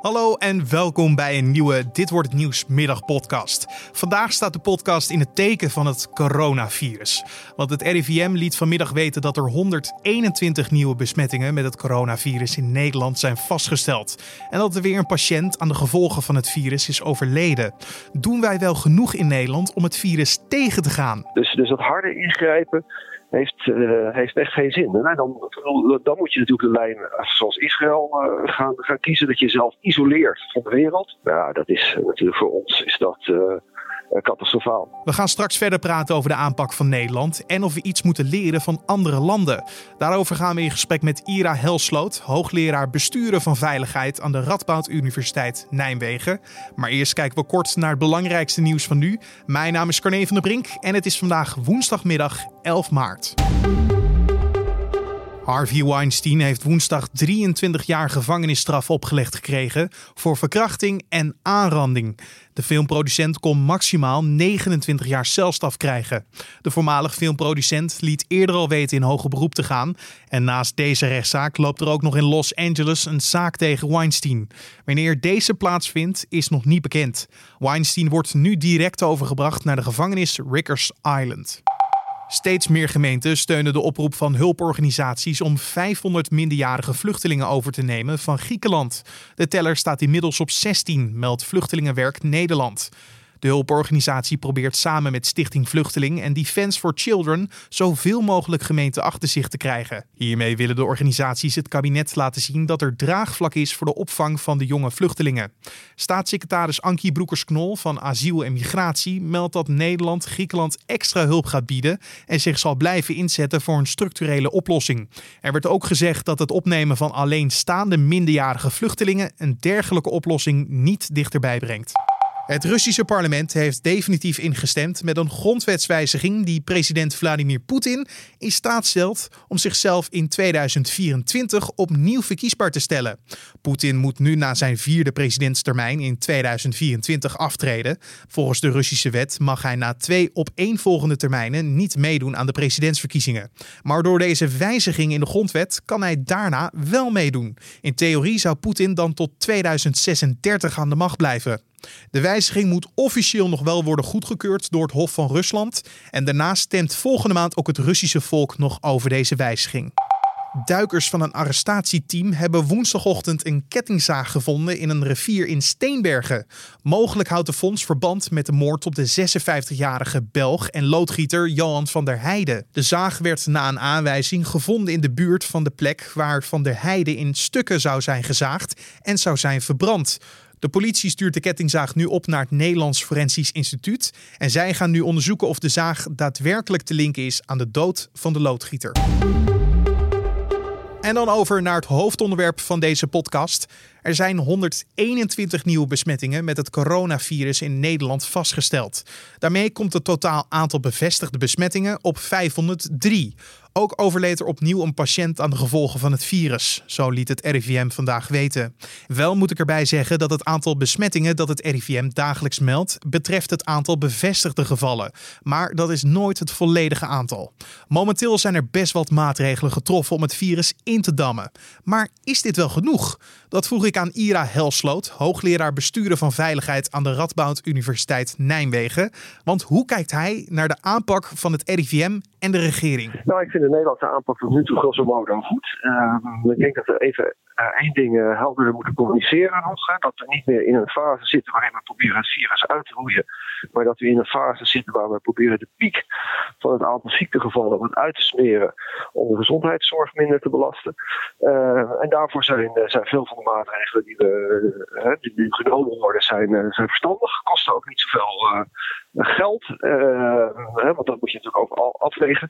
Hallo en welkom bij een nieuwe Dit wordt het nieuws middagpodcast. Vandaag staat de podcast in het teken van het coronavirus. Want het RIVM liet vanmiddag weten dat er 121 nieuwe besmettingen met het coronavirus in Nederland zijn vastgesteld. En dat er weer een patiënt aan de gevolgen van het virus is overleden. Doen wij wel genoeg in Nederland om het virus tegen te gaan? Dus, dus dat harde ingrijpen heeft, uh, heeft echt geen zin. Nou, dan, dan moet je natuurlijk de lijn zoals Israël uh, gaan, gaan kiezen, dat je jezelf isoleert van de wereld. Ja, dat is natuurlijk voor ons is dat catastrofaal. We gaan straks verder praten over de aanpak van Nederland en of we iets moeten leren van andere landen. Daarover gaan we in gesprek met Ira Helsloot, hoogleraar besturen van veiligheid aan de Radboud Universiteit Nijmegen. Maar eerst kijken we kort naar het belangrijkste nieuws van nu. Mijn naam is Carne van der Brink en het is vandaag woensdagmiddag 11 maart. Harvey Weinstein heeft woensdag 23 jaar gevangenisstraf opgelegd gekregen voor verkrachting en aanranding. De filmproducent kon maximaal 29 jaar celstraf krijgen. De voormalig filmproducent liet eerder al weten in hoger beroep te gaan. En naast deze rechtszaak loopt er ook nog in Los Angeles een zaak tegen Weinstein. Wanneer deze plaatsvindt is nog niet bekend. Weinstein wordt nu direct overgebracht naar de gevangenis Rikers Island. Steeds meer gemeenten steunen de oproep van hulporganisaties om 500 minderjarige vluchtelingen over te nemen van Griekenland. De teller staat inmiddels op 16, meldt Vluchtelingenwerk Nederland. De hulporganisatie probeert samen met Stichting Vluchteling en Defense for Children zoveel mogelijk gemeenten achter zich te krijgen. Hiermee willen de organisaties het kabinet laten zien dat er draagvlak is voor de opvang van de jonge vluchtelingen. Staatssecretaris Ankie Broekers-Knol van Asiel en Migratie meldt dat Nederland Griekenland extra hulp gaat bieden en zich zal blijven inzetten voor een structurele oplossing. Er werd ook gezegd dat het opnemen van alleenstaande minderjarige vluchtelingen een dergelijke oplossing niet dichterbij brengt. Het Russische parlement heeft definitief ingestemd met een grondwetswijziging die president Vladimir Poetin in staat stelt om zichzelf in 2024 opnieuw verkiesbaar te stellen. Poetin moet nu na zijn vierde presidentstermijn in 2024 aftreden. Volgens de Russische wet mag hij na twee opeenvolgende termijnen niet meedoen aan de presidentsverkiezingen. Maar door deze wijziging in de grondwet kan hij daarna wel meedoen. In theorie zou Poetin dan tot 2036 aan de macht blijven. De wijziging moet officieel nog wel worden goedgekeurd door het Hof van Rusland. En daarna stemt volgende maand ook het Russische volk nog over deze wijziging. Duikers van een arrestatieteam hebben woensdagochtend een kettingzaag gevonden in een rivier in Steenbergen. Mogelijk houdt de fonds verband met de moord op de 56-jarige Belg en loodgieter Johan van der Heijden. De zaag werd na een aanwijzing gevonden in de buurt van de plek waar Van der Heijden in stukken zou zijn gezaagd en zou zijn verbrand. De politie stuurt de kettingzaag nu op naar het Nederlands Forensisch Instituut. En zij gaan nu onderzoeken of de zaag daadwerkelijk te linken is aan de dood van de loodgieter. En dan over naar het hoofdonderwerp van deze podcast. Er zijn 121 nieuwe besmettingen met het coronavirus in Nederland vastgesteld. Daarmee komt het totaal aantal bevestigde besmettingen op 503. Ook overleed er opnieuw een patiënt aan de gevolgen van het virus. Zo liet het RIVM vandaag weten. Wel moet ik erbij zeggen dat het aantal besmettingen dat het RIVM dagelijks meldt, betreft het aantal bevestigde gevallen. Maar dat is nooit het volledige aantal. Momenteel zijn er best wat maatregelen getroffen om het virus in te dammen. Maar is dit wel genoeg? Dat aan Ira Helsloot, hoogleraar besturen van veiligheid aan de Radboud Universiteit Nijmegen. Want hoe kijkt hij naar de aanpak van het RIVM en de regering? Nou, ik vind de Nederlandse aanpak tot nu toe grosso modo goed. Uh, ik denk dat we even één ding uh, helderder moeten communiceren nog. Dat we niet meer in een fase zitten waarin we proberen het virus uit te roeien. Maar dat we in een fase zitten waar we proberen de piek van het aantal ziektegevallen wat uit te smeren. Om de gezondheidszorg minder te belasten. Uh, en daarvoor zijn, zijn veel van de maatregelen die, we, die nu genomen worden, zijn, zijn verstandig. Kosten ook niet zoveel geld. want dat moet je natuurlijk ook afwegen.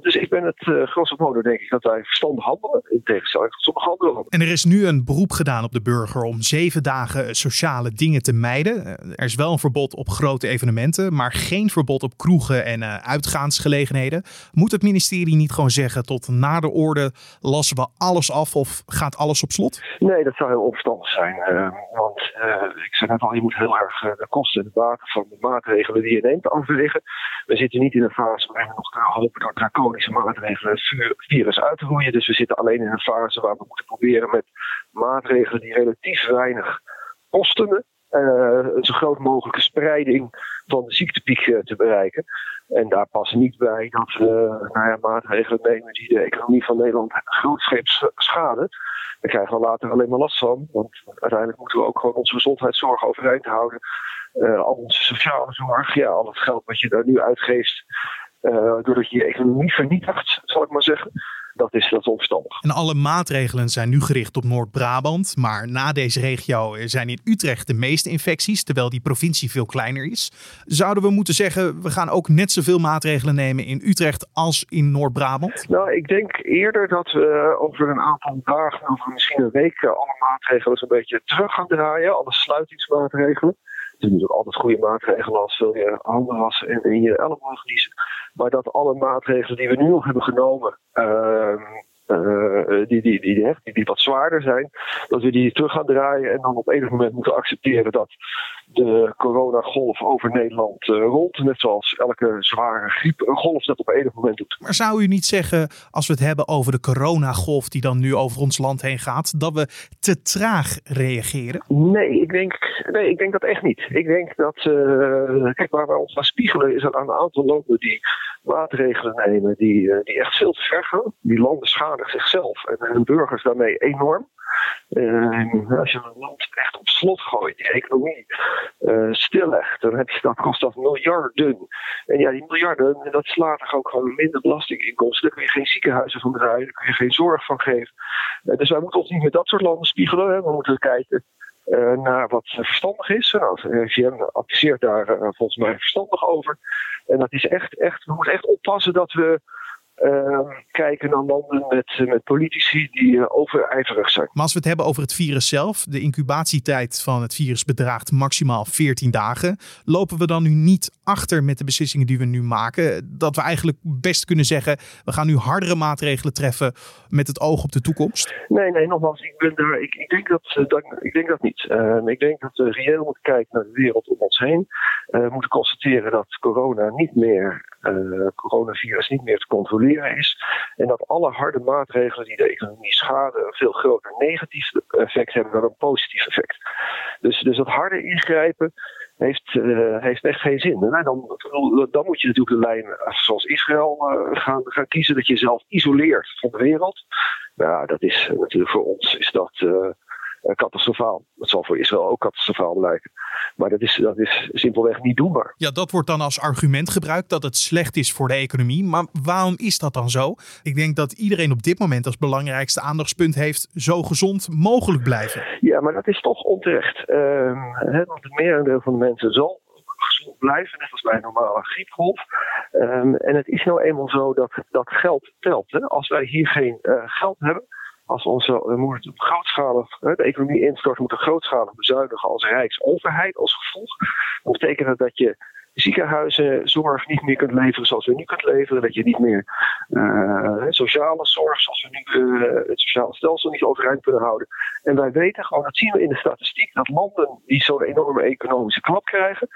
dus ik ben het grosso modo denk ik dat wij verstandig handelen. In tegenstelling tot sommige andere en er is nu een beroep gedaan op de burger om zeven dagen sociale dingen te mijden. Er is wel een verbod op grote evenementen, maar geen verbod op kroegen en uh, uitgaansgelegenheden. Moet het ministerie niet gewoon zeggen tot na de orde lassen we alles af of gaat alles op slot? Nee, dat zou heel onverstandig zijn. Uh, want uh, ik zei net al, je moet heel erg de kosten en de baten van de maatregelen die je neemt afwegen. We zitten niet in een fase waarin we nog kunnen hopen door draconische maatregelen het virus uit te roeien. Dus we zitten alleen in een fase waar we moeten proberen met maatregelen die relatief weinig kosten, zo groot mogelijke spreiding van de ziektepiek uh, te bereiken. En daar passen niet bij dat we nou ja, maatregelen nemen die de economie van Nederland grootscheeps schaden. Daar krijgen we later alleen maar last van. Want uiteindelijk moeten we ook gewoon onze gezondheidszorg overeind houden. Al onze sociale zorg, ja, al het geld wat je daar nu uitgeeft. Doordat je je economie vernietigt, zal ik maar zeggen dat is, dat onverstandig. En alle maatregelen zijn nu gericht op Noord-Brabant. Maar na deze regio zijn in Utrecht de meeste infecties, terwijl die provincie veel kleiner is. Zouden we moeten zeggen, we gaan ook net zoveel maatregelen nemen in Utrecht als in Noord-Brabant? Nou, ik denk eerder dat we over een aantal dagen, over misschien een week, alle maatregelen een beetje terug gaan draaien. Alle sluitingsmaatregelen. Natuurlijk altijd goede maatregelen als wil je handen wassen en in je elleboog niezen. Maar dat alle maatregelen die we nu nog hebben genomen, uh, uh, die, die, die, die, die, wat zwaarder zijn, dat we die terug gaan draaien en dan op enig moment moeten accepteren dat de coronagolf over Nederland uh, rolt. Net zoals elke zware griep een golf dat op enig moment doet. Maar zou u niet zeggen, als we het hebben over de coronagolf die dan nu over ons land heen gaat, dat we te traag reageren? Nee, ik denk, nee, ik denk dat echt niet. Ik denk dat, uh, kijk, waar we ons naar spiegelen is er aan een aantal landen die maatregelen nemen die, uh, die echt veel te ver gaan. Die landen schadigen zichzelf en hun burgers daarmee enorm. Uh, als je een land echt op slot gooit, die economie uh, stillegt, dan heb je, dat kost dat miljarden. En ja, die miljarden, dat slaat er ook gewoon minder belastinginkomsten. Daar kun je geen ziekenhuizen van draaien, daar kun je geen zorg van geven. Dus wij moeten ons niet met dat soort landen spiegelen. Hè. We moeten kijken naar wat verstandig is. Nou, VVM adviseert daar uh, volgens mij verstandig over. En dat is echt, echt, we moeten echt oppassen dat we uh, kijken naar landen met, met politici die uh, overijverig zijn. Maar als we het hebben over het virus zelf, de incubatietijd van het virus bedraagt maximaal 14 dagen. Lopen we dan nu niet achter met de beslissingen die we nu maken? Dat we eigenlijk best kunnen zeggen, we gaan nu hardere maatregelen treffen met het oog op de toekomst? Nee, nee, nogmaals, ik, ben er, ik, ik, denk, dat, dat, ik denk dat niet. Uh, ik denk dat we reëel moeten kijken naar de wereld om ons heen. Uh, moeten constateren dat corona niet meer, coronavirus niet meer te controleren is. En dat alle harde maatregelen die de economie schaden een veel groter negatief effect hebben dan een positief effect. Dus, dus dat harde ingrijpen heeft, uh, heeft echt geen zin. dan, dan moet je natuurlijk de lijn zoals Israël gaan, gaan kiezen, dat je jezelf isoleert van de wereld. Nou, dat is natuurlijk voor ons is dat. Catastrofaal. Dat zal voor Israël ook catastrofaal blijken. Maar dat is, dat is simpelweg niet doenbaar. Ja, dat wordt dan als argument gebruikt dat het slecht is voor de economie. Maar waarom is dat dan zo? Ik denk dat iedereen op dit moment als belangrijkste aandachtspunt heeft zo gezond mogelijk blijven. Ja, maar dat is toch onterecht. Uh, want het merendeel van de mensen zal gezond blijven, net als bij een normale griepgolf. Um, en het is nou eenmaal zo dat, dat geld telt. Hè? Als wij hier geen uh, geld hebben, als onze, we moeten grootschalig, de economie instort, moeten grootschalig bezuinigen als rijksoverheid als gevolg. Dat betekent dat dat je ziekenhuizenzorg niet meer kunt leveren zoals we nu kunnen leveren. Dat je niet meer uh, sociale zorg zoals we nu uh, het sociale stelsel niet overeind kunnen houden. En wij weten gewoon, dat zien we in de statistiek, dat landen die zo'n enorme economische klap krijgen,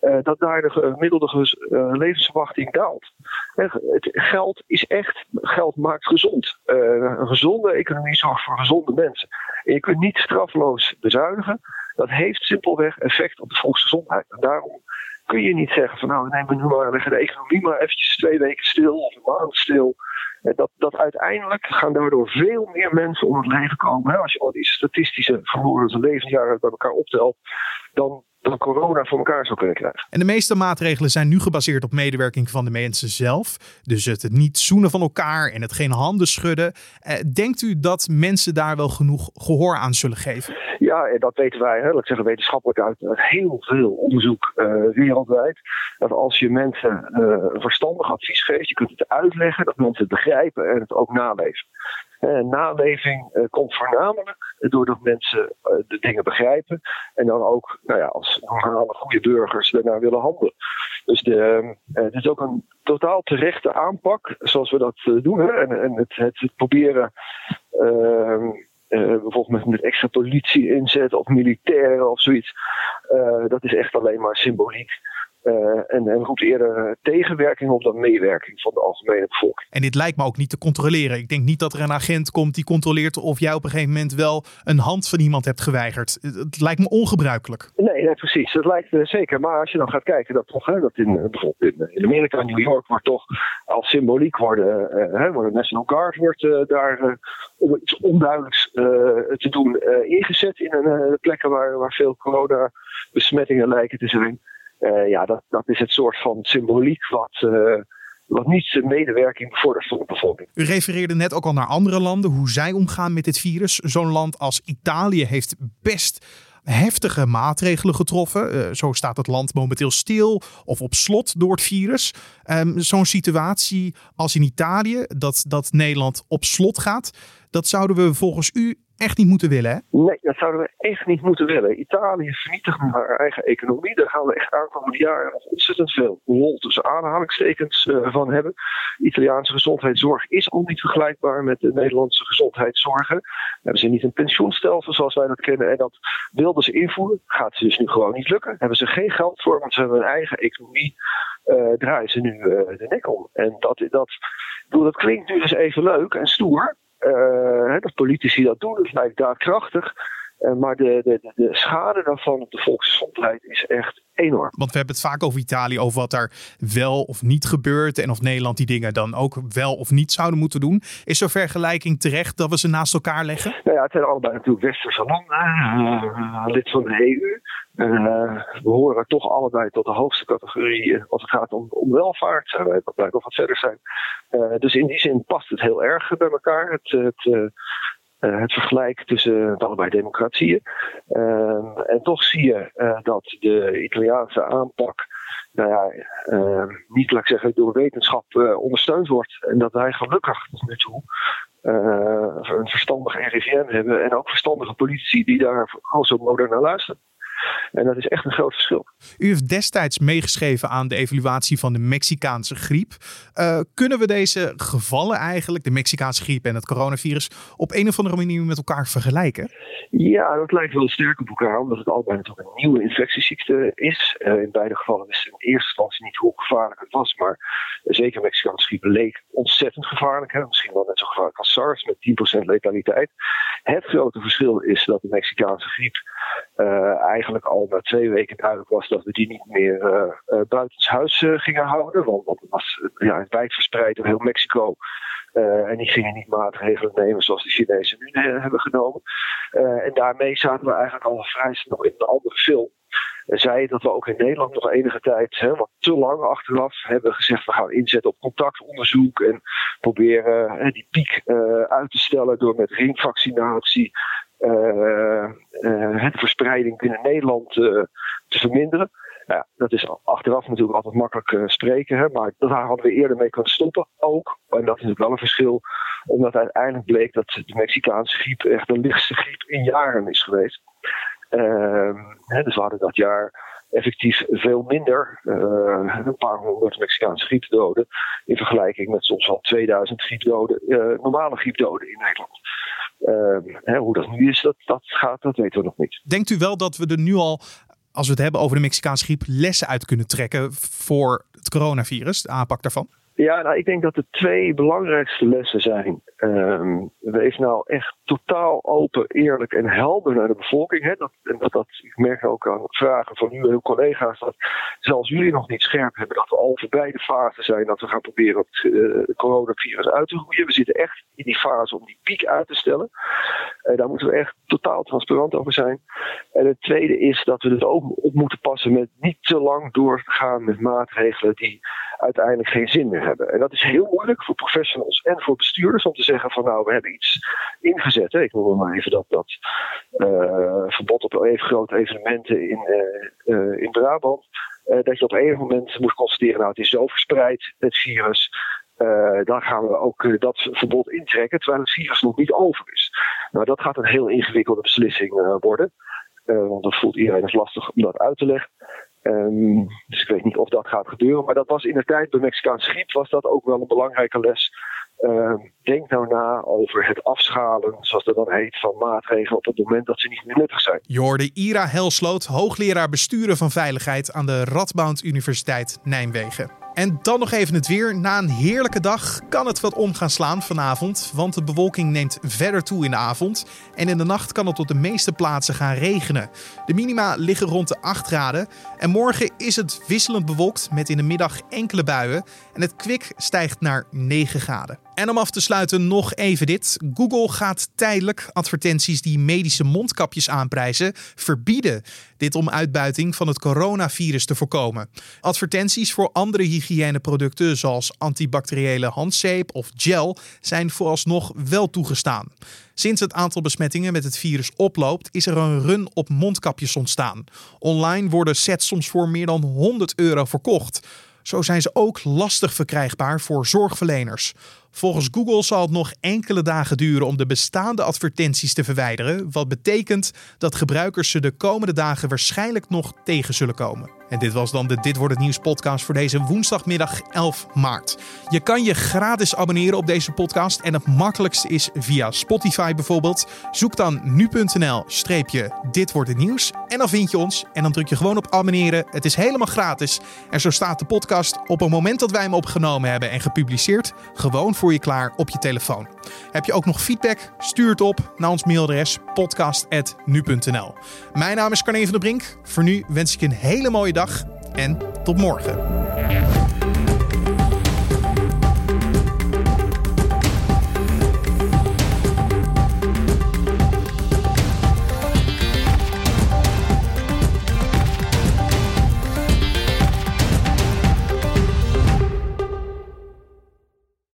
uh, dat daar de gemiddelde levensverwachting daalt. Het geld is echt, geld maakt gezond. een gezonde economie zorgt voor gezonde mensen. En je kunt niet strafloos bezuinigen. Dat heeft simpelweg effect op de volksgezondheid. En daarom kun je niet zeggen van nou, we nemen nu maar, de economie maar eventjes twee weken stil of een maand stil. Dat, dat uiteindelijk gaan daardoor veel meer mensen om het leven komen. Als je al die statistische verloren levensjaren bij elkaar optelt, dan dan corona voor elkaar zou kunnen krijgen. En de meeste maatregelen zijn nu gebaseerd op medewerking van de mensen zelf. Dus het niet zoenen van elkaar en het geen handen schudden. Eh, denkt u dat mensen daar wel genoeg gehoor aan zullen geven? Ja, dat weten wij, hè, laat zeggen wetenschappelijk uit, heel veel onderzoek uh, wereldwijd. Dat als je mensen uh, verstandig advies geeft, je kunt het uitleggen, dat mensen het begrijpen en het ook naleven. Uh, naleving uh, komt voornamelijk doordat mensen uh, de dingen begrijpen en dan ook nou ja, als normale goede burgers daarna willen handelen. Dus de, het is ook een totaal terechte aanpak zoals we dat doen. Hè? En, en het, het, het proberen ehm, bijvoorbeeld met, met extra politie inzetten of militairen of zoiets. dat is echt alleen maar symboliek. En, en roept eerder tegenwerking op dan meewerking van de algemene bevolking. En dit lijkt me ook niet te controleren. Ik denk niet dat er een agent komt die controleert of jij op een gegeven moment wel een hand van iemand hebt geweigerd. Het lijkt me ongebruikelijk. Nee, nee precies. Dat lijkt zeker. Maar als je dan gaat kijken, dat toch, hè, dat in, bijvoorbeeld in, in Amerika, New York, wordt toch als symboliek worden, uh, de National Guard wordt daar om iets onduidelijks te doen ingezet in een, plekken waar, waar veel corona besmettingen lijken te zijn. Uh, ja, dat, dat is het soort van symboliek wat, uh, wat niet medewerking bevordert voor de bevolking. U refereerde net ook al naar andere landen, hoe zij omgaan met dit virus. Zo'n land als Italië heeft best heftige maatregelen getroffen. Uh, zo staat het land momenteel stil of op slot door het virus. Um, Zo'n situatie als in Italië, dat, dat Nederland op slot gaat, dat zouden we volgens u echt niet moeten willen, hè? Nee, dat zouden we echt niet moeten willen. Italië vernietigt haar eigen economie. Daar gaan we echt aankomende jaren ontzettend veel lol tussen aanhalingstekens uh, van hebben. Italiaanse gezondheidszorg is al niet vergelijkbaar met de Nederlandse gezondheidszorgen. Hebben ze niet een pensioenstelsel zoals wij dat kennen en dat wilden invoeren. Gaat ze dus nu gewoon niet lukken. Hebben ze geen geld voor, want ze hebben hun eigen economie. Uh, draaien ze nu uh, de nek om. En dat, dat, dat klinkt nu dus even leuk en stoer. Uh, dat politici dat doen, dat lijkt daadkrachtig. Uh, maar de, de, de schade daarvan op de volksgezondheid is echt enorm. Want we hebben het vaak over Italië, over wat daar wel of niet gebeurt. En of Nederland die dingen dan ook wel of niet zouden moeten doen. Is zo'n vergelijking terecht dat we ze naast elkaar leggen? Nou ja, het zijn allebei natuurlijk westerse landen, uh, lid van de EU. Uh, we horen toch allebei tot de hoogste categorie als het gaat om, om welvaart. Uh, wij nog wat verder zijn. Uh, dus in die zin past het heel erg bij elkaar. Het, het, het vergelijk tussen allebei democratieën. Ehm, en toch zie je dat de Italiaanse aanpak nou ehm, niet, laat ik zeggen, door wetenschap ondersteund wordt. En dat wij gelukkig tot nu toe een verstandig RIVM hebben en ook verstandige politici die daar al zo modern naar luisteren. En dat is echt een groot verschil. U heeft destijds meegeschreven aan de evaluatie van de Mexicaanse griep. Uh, kunnen we deze gevallen eigenlijk, de Mexicaanse griep en het coronavirus, op een of andere manier met elkaar vergelijken? Ja, dat lijkt wel sterk op elkaar, omdat het allebei natuurlijk een nieuwe infectieziekte is. Uh, in beide gevallen wisten we in eerste instantie niet hoe gevaarlijk het was, maar zeker Mexicaanse griep leek ontzettend gevaarlijk. Hè? Misschien wel net zo gevaarlijk als SARS met 10% letaliteit. Het grote verschil is dat de Mexicaanse griep uh, eigenlijk al na twee weken duidelijk was dat we die niet meer uh, buitenshuis gingen houden. Want, het was ja, wijd verspreid door heel Mexico. en die gingen niet maatregelen nemen zoals de Chinezen nu hebben genomen. en daarmee zaten we eigenlijk al vrij snel in een andere film. Zei dat we ook in Nederland nog enige tijd, hè, wat te lang achteraf, hebben gezegd: we gaan inzetten op contactonderzoek en proberen die piek uit te stellen door met ringvaccinatie de verspreiding binnen Nederland te verminderen. Ja, dat is achteraf natuurlijk altijd makkelijk spreken, hè, maar daar hadden we eerder mee kunnen stoppen. Ook, en dat is natuurlijk wel een verschil, omdat uiteindelijk bleek dat de Mexicaanse griep echt de lichtste griep in jaren is geweest. Hè, dus we hadden dat jaar effectief veel minder, uh, een paar honderd Mexicaanse griepdoden, in vergelijking met soms wel 2000 griepdoden, uh, normale griepdoden in Nederland. Uh, hè, hoe dat nu is, dat, dat gaat, dat weten we nog niet. Denkt u wel dat we er nu al, als we het hebben over de Mexicaanse griep, lessen uit kunnen trekken voor het coronavirus, de aanpak daarvan? Ja, nou, ik denk dat de twee belangrijkste lessen zijn. Um, wees nou echt totaal open, eerlijk en helder naar de bevolking. Hè? Dat, en dat, dat, ik merk ook aan vragen van u en uw collega's dat zelfs jullie nog niet scherp hebben dat we al voorbij de fase zijn dat we gaan proberen het uh, coronavirus uit te roeien. We zitten echt in die fase om die piek uit te stellen. Uh, daar moeten we echt totaal transparant over zijn. En het tweede is dat we er ook op moeten passen met niet te lang door te gaan met maatregelen die uiteindelijk geen zin meer hebben. En dat is heel moeilijk voor professionals en voor bestuurders om te zeggen van nou, we hebben iets ingezet. Hè. Ik noem maar even dat, dat uh, verbod op even grote evenementen in, uh, uh, in Brabant. dat je op een moment moet constateren, nou het is zo verspreid, het virus. dan gaan we ook dat verbod intrekken, terwijl het virus nog niet over is. Nou, dat gaat een heel ingewikkelde beslissing worden. want dat voelt iedereen als lastig om dat uit te leggen. Um, dus ik weet gaat gebeuren. Maar dat was in de tijd bij Mexicaanse griep was dat ook wel een belangrijke les. Ehm, denk nou na over het afschalen, zoals dat dan heet, van maatregelen op het moment dat ze niet meer nuttig zijn. Jorde Ira Helsloot, hoogleraar besturen van veiligheid aan de Radboud Universiteit Nijmegen. En dan nog even het weer. Na een heerlijke dag kan het wat om gaan slaan vanavond, want de bewolking neemt verder toe in de avond. En in de nacht kan het op de meeste plaatsen gaan regenen. De minima liggen rond de 8 graden. En morgen is het wisselend bewolkt met in de middag enkele buien. En het kwik stijgt naar 9 graden. En om af te sluiten nog even dit. Google gaat tijdelijk advertenties die medische mondkapjes aanprijzen verbieden. Dit om uitbuiting van het coronavirus te voorkomen. Advertenties voor andere hygiëneproducten zoals antibacteriële handzeep of gel zijn vooralsnog wel toegestaan. Sinds het aantal besmettingen met het virus oploopt, is er een run op mondkapjes ontstaan. Online worden sets soms voor meer dan 100 euro verkocht. Zo zijn ze ook lastig verkrijgbaar voor zorgverleners. Volgens Google zal het nog enkele dagen duren om de bestaande advertenties te verwijderen, wat betekent dat gebruikers ze de komende dagen waarschijnlijk nog tegen zullen komen. En dit was dan de Dit wordt het nieuws podcast voor deze woensdagmiddag 11 maart. Je kan je gratis abonneren op deze podcast en het makkelijkste is via Spotify bijvoorbeeld. Zoek dan nu.nl streepje Dit wordt het nieuws en dan vind je ons en dan druk je gewoon op abonneren. Het is helemaal gratis en zo staat de podcast op het moment dat wij hem opgenomen hebben en gepubliceerd gewoon je klaar op je telefoon. Heb je ook nog feedback? Stuur het op naar ons mailadres podcast.nu.nl. Mijn naam is Carne van der Brink. Voor nu wens ik je een hele mooie dag en tot morgen.